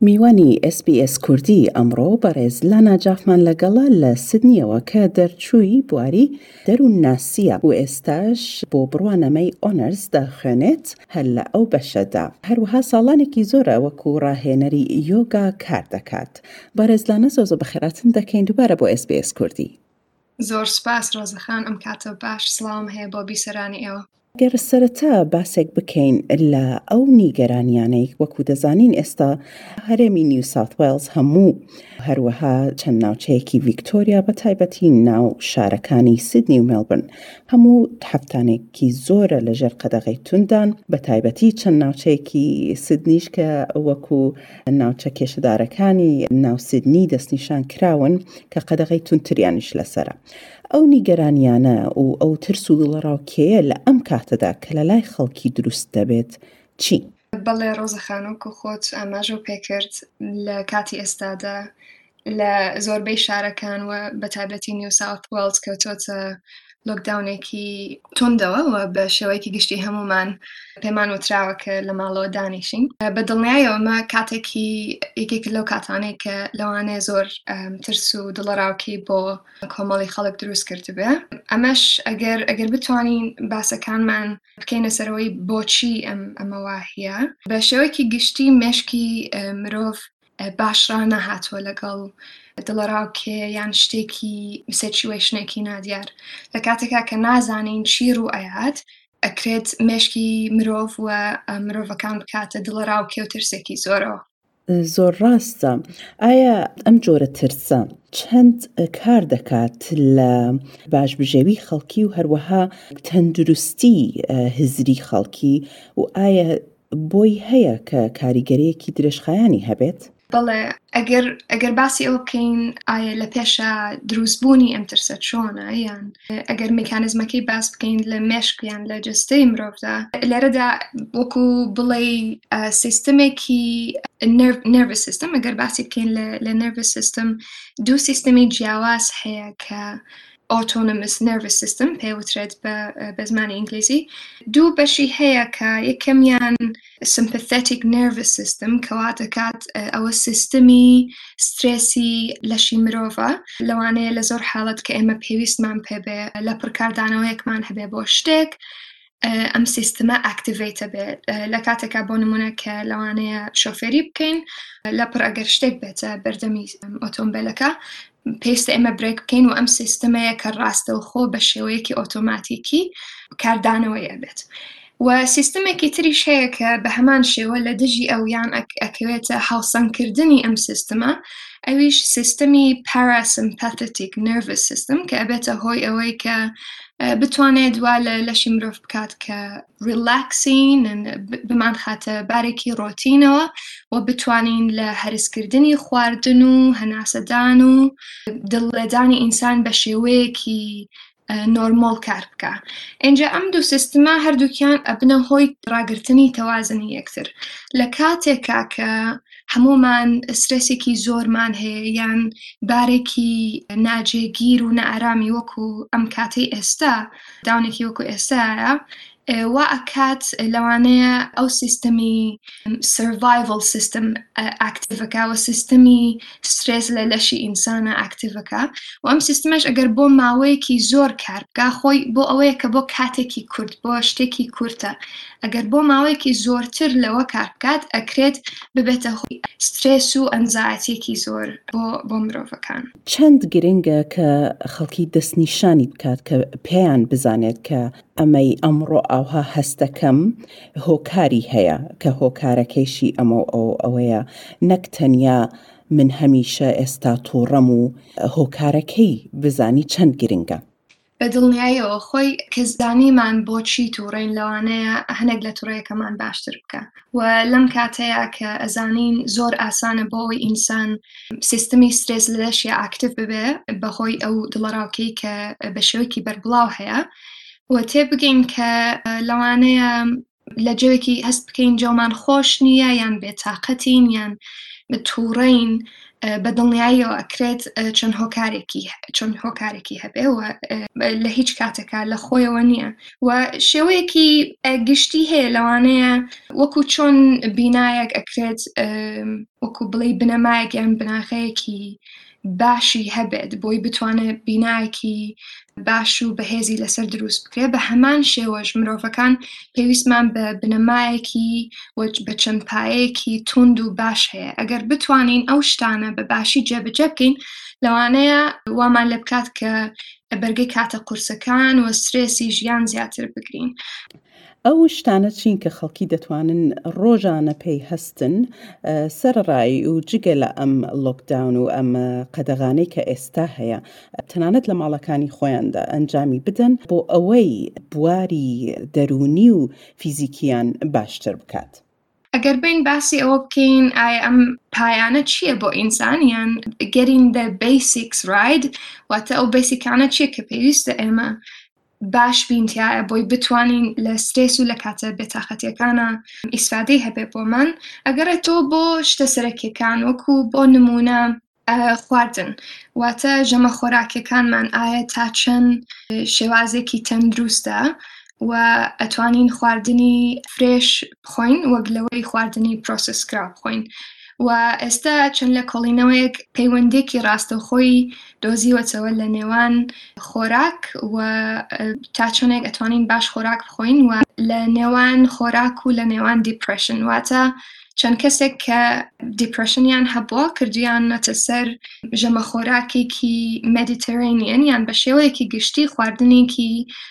میوانی SBS کوردی ئەمڕۆ بەڕێز لانا جافمان لەگەڵە لە سدنیەوە کە دەرچووی بواری دەروونناسییە و ئێستاش بۆ بڕوانامەی ئۆنەرس دەخوێنێت هەر لە ئەو بەشەدا هەروەها ساڵانێکی زۆرە وەکو ڕاهێنەری یۆگا کار دەکات بەڕێز لانا زۆزۆ بەخێراتن دەکەین دووبارە بۆ SBS کوردی. زۆر سوپاس ڕۆزە خان ئەم کاتە باش سڵاوم هەیە بۆ بیسەرانی ئێوە. ئەگەر سەرەتا باسێک بکەین لە ئەو نیگەرانیانەی وەکو دەزانین ئێستا هەرێمی نیو ساوت وێڵز هەموو هەروەها چەند ناوچەیەکی ڤیکتۆریا بە تایبەتی ناو شارەکانی سیدنی و مێلبرن هەموو هەفتانێکی زۆرە لەژێر قەدەغی توندان بە تایبەتی چەند ناوچەیەکی سیدنیش کە وەکو ناوچە کێشەدارەکانی ناو سیدنی دەستنیشان کراون کە قەدەغی تونتریانیش لەسرە ئەو نیگەرانیانە و ئەو ترس و دڵڕاوکێیە لە ئەم کاتەدا کە لە لای خەڵکی دروست دەبێت چی؟ بەڵێ ڕۆزەخانۆکە خۆت ئاماژە پێکرد لە کاتی ئێستادا لە زۆربەی شارەکان و بە تایبەتی نیو ساوت وێڵز کەوتۆتە لۆکداونێکی توندەوە و بە شێوەیەکی گشتی هەمومان پێمان وتراوە کە لە ماڵەوە دانیشین بە دڵنیایەوەمە کاتێکی یەکێک لەو کاتانەی کە لەوانەیە زۆر ترس و دڵەراوکی بۆ کۆمەڵی خەڵک دروست کردبێ ئەمەش ئەگەر ئەگەر بتوانین باسەکانمان بکەینە سەرەوەی بۆچی ئەم ئەمەواهە بە شێوەیەکی گشتی مشکی مرۆڤ باشرا نەهاتووە لەگەڵ دڵەڕاوکێ یان شتێکی سچوەیشنێکی نادیار لە کاتێکا کە نازانین چی ڕوو ئەیات ئەکرێت مێشکی مرۆڤ و مرۆڤەکان بکاتە دڵەڕاوکێ و ترسێکی زۆرەوە زۆر ڕاستە ئایا ئەم جۆرە ترسە چەند کار دەکات لە باش بژێوی خەڵکی و هەروەها تەندروستی هزری خەڵکی و ئایا بۆی هەیە کە کاریگەریەکی درێژخایانی هەبێت؟ بەڵێ ئەگەر ئەگەر باسی ئەوە بکەین ئایا لە پێشە دروستبوونی ئەم ترسە چۆنە یان ئەگەر میکانزمەکەی باس بکەین لە مێشکیان لە جستەی مرۆڤدا لێرەدا وەکو بڵێ سیستمێکی نرڤ سیستم ئەگەر باسی بکەین لە نرڤ سیستم دوو سیستمی جیاواز هەیە کە Autonomous Nervous System پێ وترێت بە بە زمانی ئینگلیزی دوو بەشی هەیە کە یەکەمیان Sympathetic Nervous System کەوا دەکات ئەوە سیستمی سترێسی لەشی مرۆڤە لەوانەیە لە زۆر حاڵەت کە ئێمە پێویستمان پێبێ لە پڕکاردانەوەیەکمان هەبێ بۆ شتێک ئەم سیستمە ئاکتیڤیتە بێت لە کاتێکا بۆ نمونە کە لەوانەیە شۆفێری بکەین لە پڕ ئەگەر شتێک بێتە بەردەمی ئۆتۆمبیلەکە پێستە ئێمە برێک بکەین و ئەم سیستمەیە کە ڕاستە و خۆ بە شێوەیەکی ئۆتۆماتیکی کاردانەوەی ئەبێت. و سیستمێکی تریش هەیە کە بە هەمان شێوە لە دژی ئەو یان ئەکەوێتە هاوسەنگکردنی ئەم سیستمە ئەویش سیستمی پاراسمپاتیک نرڤ سیستم کە ئەبێتە هۆی ئەوەی کە بتوانێت دوا لە لەشی مرۆڤ بکات کە ریلاکسین بمان خاتە بارێکی ڕۆتینەوە و بتوانین لە هەرسکردنی خواردن و هەناسەدان و دڵلەدانی ئینسان بە شێوەیەکی نۆرمۆل کار بکە ئەجا ئەم دوو سیستما هەردووکیان ئەبنە هۆی ڕاگررتنی تەوازنی یەکتر لە کاتێکا کە هەموومان سرێسێکی زۆرمان هەیە یان بارێکی ناجێگیر و نەئارامی وەکو ئەم کاتی ئێستا داونێکی وەکو ئێستاە وا ئەکات لەوانەیە ئەو سیستەمی سڤایڤل سیستم ئاکتیڤەکە و سیستمی سترێز لە لەشی ئینسانە ئاکتیڤەکە و ئەم سیستمەش ئەگەر بۆ ماوەیەکی زۆر کاربگا خۆی بۆ ئەوەیە کە بۆ کاتێکی کورت بۆ شتێکی کورتە ئەگەر بۆ ماوەیەکی زۆرتر لەوە کار بکات ئەکرێت ببێتە هۆی سترێس و ئەنزایەتیەکی زۆر بۆ بۆ مرۆڤەکان. چەند گرنگە کە خەڵکی دەستنیشانی بکات کە پێیان بزانێت کە ئەمەی ئەمڕۆ ئاوها هەستەکەم هۆکاری هەیە کە هۆکارەکەیشی ئەمە و ئەو ئەوەیە نەک تەنیا من هەمیشە ئێستا توڕەم و هۆکارەکەی بزانی چەند گرنگە. بە دڵنیایەوە خۆی کە زانیمان بۆچی تووڕین لەوانەیە هەنێک لە توڕەیەکەمان باشتر بکە و لەم کاتەیە کە ئەزانین زۆر ئاسانە بۆ ئەوی ئینسان سیستمی سترێس لەشی ئاکتف ببێ بەهۆی ئەو دڵەڕاوکەی کە بە شێوەیەکی بەربڵاو هەیە و تێ بگەین کە لەوانەیە لە جەوێکی هەست بکەین جەومان خۆش نییە یان بێتاقەتین یان تووڕین بە دڵنیاییەوە ئەکرێت چەند هۆکارێکی چەند هۆکارێکی هەبێ و لە هیچ کاتێکا لە خۆیەوە نییە و شێوەیەکی گشتی هەیە لەوانەیە وەکو چۆن بینایەک ئەکرێت وەکو بڵێ بنەمایەکیان بناغەیەکی باشی هەبێت بۆی بتوانێت بینایەکی باش و بەهێزی لەسەر دروست بکرێت بە هەمان شێوەش مرۆڤەکان پێویستمان بە بنەمایەکی بە چەند پایەکی توند و باش هەیە ئەگەر بتوانین ئەو شتانە بە باشی جێبجە بکەین لەوانەیە وامان لە بکات کە بەرگەی کاتە قورسەکان و سرێسی ژیان زیاتر بگرین ئەو شتانە چین کە خەڵکی دەتوانن ڕۆژانە پێی هەستن سەرڕای و جگە لە ئەم لۆکداون و ئەم قەدەغانەی کە ئێستا هەیە تەنانەت لە ماڵەکانی خۆیاندا ئەنجامی بدەن بۆ ئەوەی بواری دەروونی و فیزیکیان باشتر بکات. ئەگەر بین باسی ئەوە بکەین ئایا ئەم پایانە چییە بۆ ئینسان یان گەرین دە بیسیکس ڕاید واتە ئەو بیسیکانە چییە کە پێویستە ئێمە باش بین تیایە بۆی بتوانین لە سترێس و لە کاتە بێتاقەتیەکانا ئیسفادەی هەبێ بۆمان ئەگەڕێتەوە بۆ شتە سەرەکیەکان وەکو بۆ نمونە خواردن واتە ژەمە خۆراکیەکانمان ئایا تا چەند شێوازێکی تەندروستە و ئەتوانین خواردنی فرێش بخۆین وەک لەوەی خواردنی پرۆسس کرا بخۆین و ئێستا چون لە کۆڵینەوەیەک پەیوەندێکی ڕاستەوخۆی دۆزیوەتەوە لە نێوان خۆراک و تا چۆنێک ئەتوانین باش خۆراک بخۆین و لە نێوان خۆراک و لە نێوان دیپرشن واتە چەند کەسێک کە دیپرشنیان هەبووە کردیان نەتە سەر ژەمە خۆراکێکی مدیترینیان یان بە شێوەیەکی گشتی خواردنێکی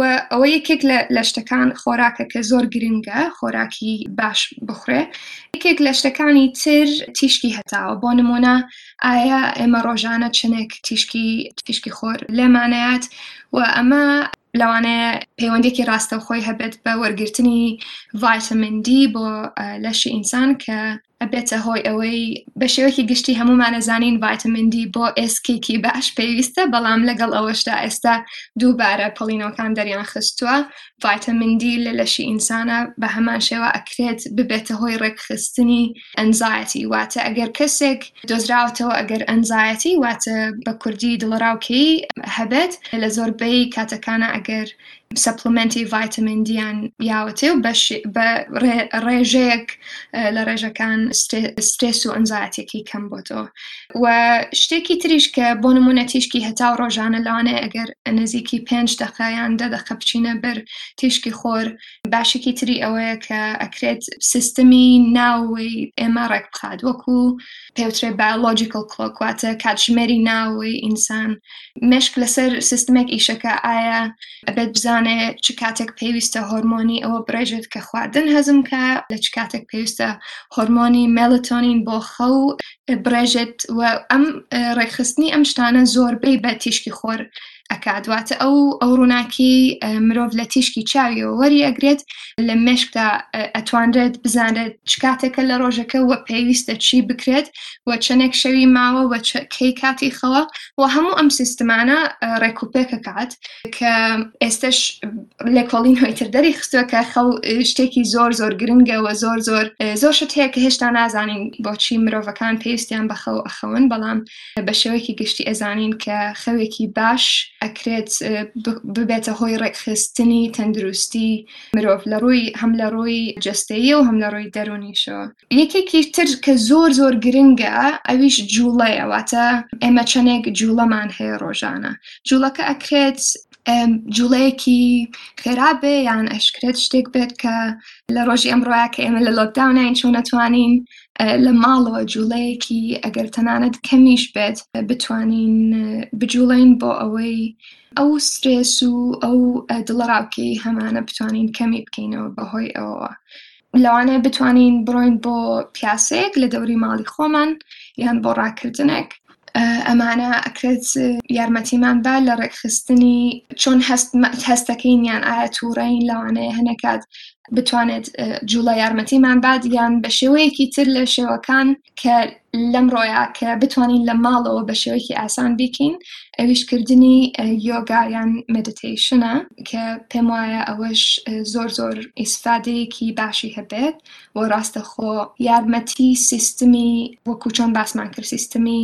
و ئەوە یەکێک لە شتەکان خۆراکە کە زۆر گرنگە خۆراکی باش بخورێ یەکێک لە شتەکانی تر تیشکی هەتاوە بۆ نمونە ئایا ئێمە ڕۆژانە چنێک تیشکی تیشکی خۆر لێمانەیات و ئەمە لەوانەیە پەیوەندێکی ڕاستەوخۆی هەبێت بە وەرگرتنی ڤایتەمندی بۆ لەشی ئینسان کە ئەبێتە هۆی ئەوەی بەشێوەکی گشتی هەمومان ئەزانین ڤایتەمین دی بۆ ئێسکێکی باش پێویستە بەڵام لەگەڵ ئەوەشدا ئێستا دووبارە پەڵینەوەکان دەریان خستووە ڤایتەمین دی لە لەشی ئینسانە بە هەمان شێوە ئەکرێت ببێتە هۆی ڕێکخستنی ئەنزایەتی واتە ئەگەر کەسێک دۆزراوەتەوە ئەگەر ئەنزایەتی واتە بە کوردی دڵەراوکەی هەبێت لە زۆربەی کاتەکانە ئەگەر سەپلمێنتی ڤایتەمین دییان یاوەتێ و بە ڕێژەیەک لە ڕێژەکان سترێس و ئەنزاتێکی کەم بۆتەوە و شتێکی تریش کە بۆ نمونە تیشکی هەتا و ڕۆژانە لەوانێ ئەگەر نزیکی پێنج دەقایان دە دەقە بچینە بەر تیشکی خۆر باشێکی تری ئەوەیە کە ئەکرێت سیستمی ناوەی ئێمە ڕێک بخات وەکو پێوترێ بە لۆجیکل کلۆکواتە کاتژمێری ناوەی ئینسان مێشک لەسەر سیستمێک ئیشەکە ئایا ئەبێت بزانێ چ کاتێک پێویستە هۆرمۆنی ئەوە بڕێژێت کە خواردن هەزم کە لە چ کاتێک پێویستە هۆرمۆنی مێلتۆنین بۆ خەو بڕێژێت و ئەم ڕێکخستنی ئەم شتانە زۆربەی بە تیشکی خۆر ئەکاتواتە ئەو ئەو ڕووناکی مرۆڤ لە تیشکی چاویەوە وەری ئەگرێت لە مێشکدا ئەتوانرێت بزانرێت چ کاتێکە لە ڕۆژەکە وە پێویستە چی بکرێت و چەندێک شەوی ماوە و کەی کاتی خەوە و هەموو ئەم سیستمانە ڕێک و پێکە کات کە ئێستش لێکۆڵین هۆی تر دەری خستوە کە خەو شتێکی زۆر زۆر گرنگەوە زۆر زۆر زۆر شت هەیە کە هێشتا نازانین بۆچی مرۆڤەکان پێویستیان بە خەو ئەخەون بەڵام بە شێوەیەکی گشتی ئەزانین کە خەوێکی باش ئەکرێت ببێتە هۆی ڕێکخستنی تەندروستی مرۆڤ لە ڕووی هەم لە ڕووی جستەیە و هەم لە ڕووی دەرونیشەوە یەکێکی تر کە زۆر زۆر گرنگە ئەویش جوڵەیە واتە ئێمە چەندێک جوڵەمان هەیە ڕۆژانە جوڵەکە ئەکرێت جوڵەیەکی خێرا بێ یان ئەشکرێت شتێک بێت کە لە ڕۆژی ئەمڕۆە کە ئێمە لە لۆکداونین چۆن نەتوانین لە ماڵەوە جوڵەیەکی ئەگەر تەنانەت کەمیش بێت بتوانین بجوڵین بۆ ئەوەی ئەو سترێس و ئەو دڵەڕاوکەی هەمانە بتوانین کەمی بکەینەوە بەهۆی ئەوەوە لەوانەیە بتوانین بڕۆین بۆ پیاسەیەک لە دەوری ماڵی خۆمان یان بۆ ڕاکردنێک ئەمانە ئەکرێت یارمەتیمان با لە ڕێکخستنی چۆن هەستەکەین یان ئایا تووڕین لەوانەیە هەنێکات بتوانێت جوڵە یارمەتیمان بادیان بە شێوەیەکی تر لە شێوەکان کە لەمڕۆیە کە بتوانین لە ماڵەوە بە شێوەیەکی ئاسان بیکەین ئەویشکردنی یۆگایان مدیتیشنە کە پێم وایە ئەوەش زۆر زۆر ئیسفادەیەکی باشی هەبێت و ڕاستەخۆ یارمەتی سیستمی وەکوچۆن باسمان کرد سیستمی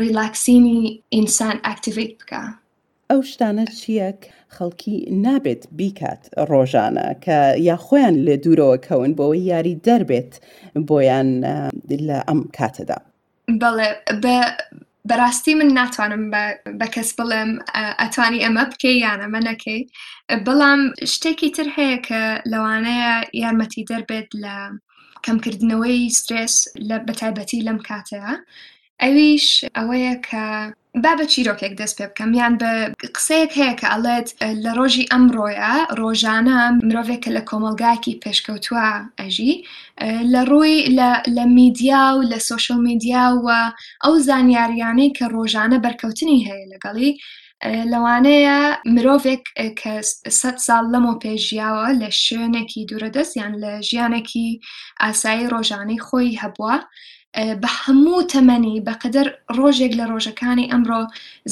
ڕیلاکسینی ئینسان ئاکتیڤیت بکە ئەو شتانە چییە خەڵکی نابێت بیکات ڕۆژانە کە یا خۆیان لێ دوورەوە کەون بۆەوەی یاری دەربێت بۆیان لە ئەم کاتەدا بەڵێ بەڕاستی من ناتوانم بە کەس بڵێم ئەتوانی ئەمە بکەی یان ئەمە نەکەی بەڵام شتێکی تر هەیە کە لەوانەیە یارمەتی دەربێت لە کەمکردنەوەی سترس لە بەتایبەتی لەم کاتەیە ئەویش ئەوەیە کە با بە چیرۆکێک دەست پێ بکەم یان بە قسەیەک هەیە کە ئەڵێت لە ڕۆژی ئەمڕۆیە ڕۆژانە مرۆڤێک کە لە کۆمەلگاکی پێشکەوتووە ئەژی لە ڕووی لە میدیا و لە سوۆشل میدیا و ئەو زانیاریانەی کە ڕۆژانە بەرکەوتنی هەیە لەگەڵی لەوانەیە مرۆڤێک کە سە ساڵ لەمە پێژیاوە لە شوێنێکی دوورەدەستیان لە ژیانێکی ئاسایی ڕۆژانەی خۆی هەبووە بە هەموو تەمەنی بەقەدەر ڕۆژێک لە ڕۆژەکانی ئەمڕۆ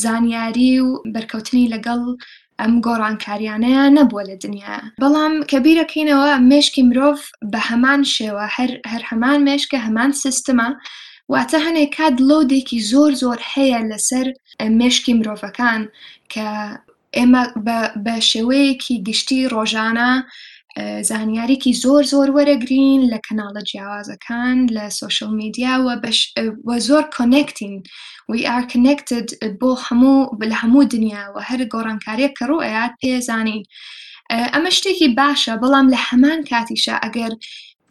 زانیاری و بەرکەوتنی لەگەڵ ئەم گۆڕانکاریانەیە نەبووە لە دنیا بەڵام کە بیرەکەینەوە مشکی مرۆڤ بە هەمان شێوە هەر هەر هەمان مشکە هەمان سیستمە واتە هەنێک کات لۆدێکی زۆر زۆر هەیە لەسەر مشکی مرۆڤەکان کە ئێمە بە شێوەیەکی گشتی ڕۆژانە زانیاریکی زۆر زۆر وەرەگرین لە کەناڵە جیاوازەکان لە سوۆشل میدیا و زۆر کۆنێکتین وی ئارکنێکتد بۆ هەموو لە هەموو دنیا و هەر گۆڕانکاریە کە ڕوئات پێزانین ئەمە شتێکی باشە بەڵام لە هەمان کاتیشە ئەگەر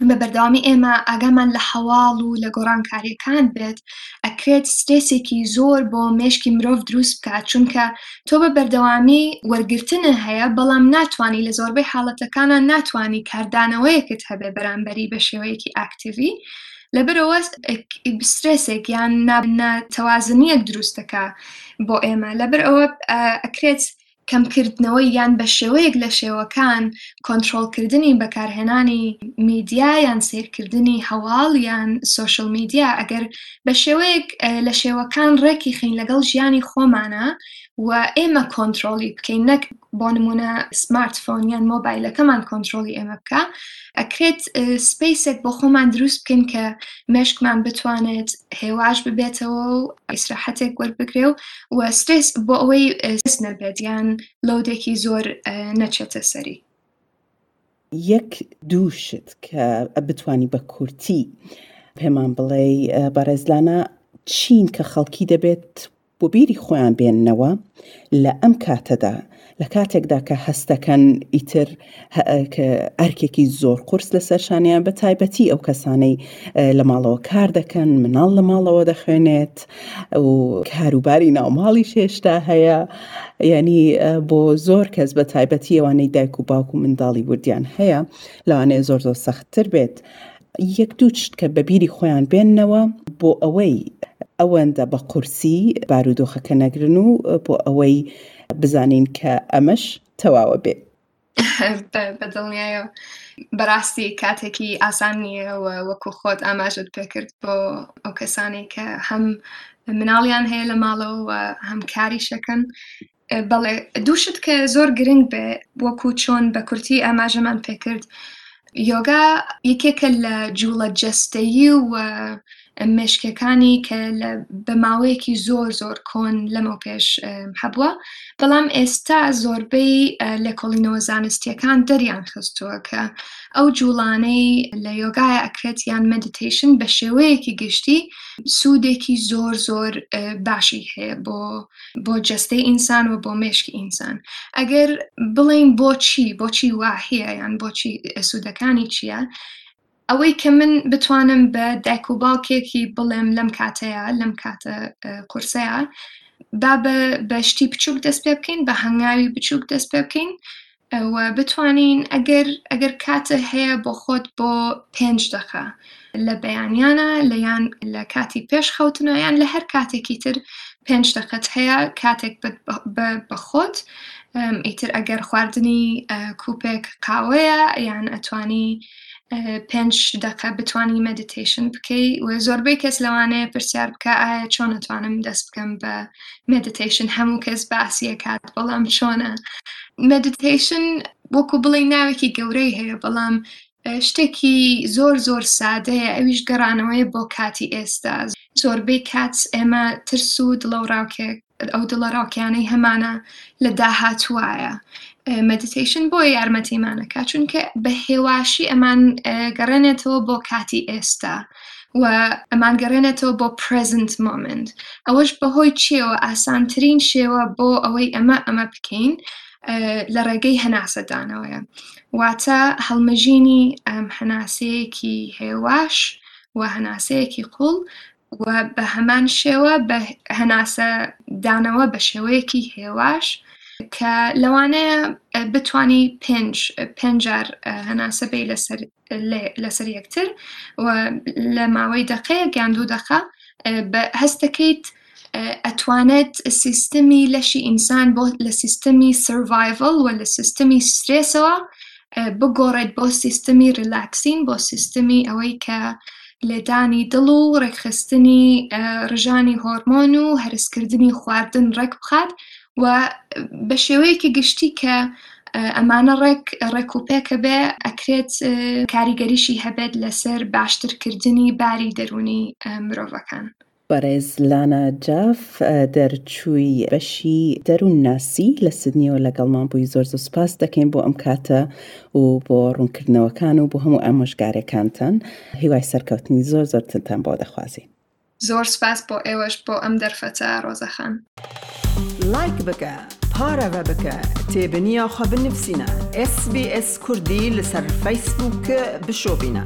بە بەردەوامی ئێمە ئاگامان لە هەواڵ و لە گۆڕانکاریەکان بێت ئەکرێت سترێسێکی زۆر بۆ مێشکی مرۆڤ دروست بکات چونکە تۆ بە بەردەوامی وەرگرتنە هەیە بەڵام ناتوانانی لە زۆربەی حاڵەتەکانە ناتوانانی کاردانەوەیەکت هەبێ بەرامبەری بە شێوەیەکی ئاکتیڤی لەبەرەوە سترێسێک یان ناتەوازنیەک دروستەکە بۆ ئێمە لەبەر ئەوە ئەکرێت کەمکردنەوەی یان بە شێوەیەک لە شێوەکان کۆنترۆڵکردنی بەکارهێنانی میدیا یان سیرکردنی هەواڵ یان سۆشل میدیا ئەگەر بە شێوەیەک لە شێوەکان ڕێکی خین لەگەڵ ژیانی خۆمانە و ئێمە کۆنتترۆلی بکەین نەک بۆ نمونە سمارت فۆن یان مۆبایلەکەمان کۆنتترۆلی ئێمە بکە ئەکرێت سپیسێک بۆ خۆمان دروست بکەین کە مشکمان بتوانێت هێواش ببێتەوە و ئیسراحەتێک وەربگرێ و و سترێس بۆ ئەوەی ست نەبێت یان لەودێکی زۆر نەچێتە سەری یەک دووشت کە بتانی بە کورتی پێمان بڵێ بەڕێزلانە چین کە خەڵکی دەبێت بۆ بیری خۆیان بێننەوە لە ئەم کاتەدا لە کاتێکدا کە هەست دەکەن ئیتر ئەرکێکی زۆر قرس لەسەر شانیان بە تایبەتی ئەو کەسانەی لە ماڵەوە کار دەکەن مناڵ لە ماڵەوە دەخوێنێت و کاروباری ناوماڵی شێشتا هەیە ینی بۆ زۆر کەس بە تایبەتی ئەوانەی دایک و باوک و منداڵی وردیان هەیە لەوانەیە زۆر زۆر سەختتر بێت یەک دوو چتکە بە بیری خۆیان بێننەوە بۆ ئەوەی ئەوەندە بە قورسی بارودۆخەکە نەگرن و بۆ ئەوەی بزانین کە ئەمەش تەواوە بێ بە دڵنیایە بەڕاستی کاتێکی ئاسان نییە و وەکو خۆت ئاماژت پێکرد بۆ ئەو کەسانی کە هەم مناڵیان هەیە لە ماڵەوە هەم کاری شەکەن بەڵێ دوو شت کە زۆر گرنگ بێ وەکو چۆن بە کورتی ئاماژەمان پێکرد یۆگا یەکێکە لە جوڵە جەستەیی و مشکەکانی کە لە بە ماوەیەکی زۆر زۆر کۆن لەمە پێش هەبووە بەڵام ئێستا زۆربەی لە کۆڵینەوە زانستیەکان دەریان خستووە کە ئەو جوڵانەی لە یۆگایە ئەکرێت یان مدیتیشن بە شێوەیەکی گشتی سوودێکی زۆر زۆر باشی هەیە بۆ بۆ جەستەی ئینسان و بۆ مێشکی ئینسان ئەگەر بڵین بۆچی بۆچی واهەیە یان بۆچی ئەسوودەکانی چییە؟ ئەوەی کە من بتوانم بە دایک و باوکێکی بڵێم لەم کاتەیە لەم کاتە قورسەیە با بە شتی بچووک دەست پێ بکەین بە هەنگاوی بچووک دەست پێ بکەین و بتوانین ئەگەر ئەگەر کاتت هەیە بۆ خۆت بۆ پێنج دەقە لە بەیانیانە لە یان لە کاتی پێش خەوتنە یان لە هەر کاتێکی تر پێنج دەقەت هەیە کاتێک بەخۆت ئیتر ئەگەر خواردنی کوپێک قاوەیە یان ئەتوانی پێنج دەقە بتانی مدیتیشن بکەی و زۆربەی کەس لەوانەیە پرسیار بکە ئایا چۆن نتوانم دەست بکەم بە مدیتیشن هەموو کەس باسیەکات بەڵام چۆنە مدیتیشن وەکو بڵێ ناوێکی گەورەی هەیە بەڵام شتێکی زۆر زۆر سادەیە ئەویش گەڕانەوەی بۆ کاتی ئێستا زۆربەی کات ئێمە ترس و دڵەوراوکێک ئەو دڵە ڕاکیانەی هەمانە لە داهاتوایە مەدیتیشن بۆ یارمەتیمانەکە چونکە بە هێواشی ئەمان گەڕێنێتەوە بۆ کاتی ئێستا و ئەمان گەڕێنێتەوە بۆ پرزنت مۆمنت ئەوەش بەهۆی چیەوە ئاسانترین شێوە بۆ ئەوەی ئەمە ئەمە بکەین لە ڕێگەی هەناسەدانەوەە واتە هەڵمژینی ئەم هەناسەیەکی هێواش و هەناسەیەکی قوڵ و بە هەمان شێوە بە هەناسە دانەوە بە شێوەیەکی هێواش کە لەوانەیە بتانی پێنج پێنجار هەناسە بی لەسەر لەسەر یەکتر و لە ماوەی دەقەیە گیان دوو دەقە هەستەکەیت ئەتوانێت سیستمی لەشی ئینسان بۆ لە سیستمی سڤایڤل و لە سیستمی سترێسەوە بگۆڕێت بۆ سیستمی ریلاکسین بۆ سیستمی ئەوەی کە لێدانی دڵ و ڕێکخستنی ڕژانی هۆرمۆن و هەرسکردنی خواردن ڕێک بخات و بە شێوەیەکی گشتی کە ئەمانە ڕێک ڕێک و پێکە بێ ئەکرێت کاریگەریشی هەبێت لەسەر باشترکردنی باری دەرونی مرۆڤەکان. بەڕێز لانا جاف دەرچووی بەشی دەروون ناسی لە سدنیەوە لەگەڵمان بووی زۆر زۆر سپاس دەکەین بۆ ئەم کاتە و بۆ ڕوونکردنەوەکان و بۆ هەموو ئامۆژگارەکانتان هیوای سەرکەوتنی زۆر زۆر تنتان بۆ دەخوازین زۆر سپاس بۆ ئێوەش بۆ ئەم دەرفەتە ڕۆزا خان. لایک بکە پارەڤە بکە تێبنیا خو بنفسینە SBS کوردی لەسەر فەیسبووک بشۆبینە.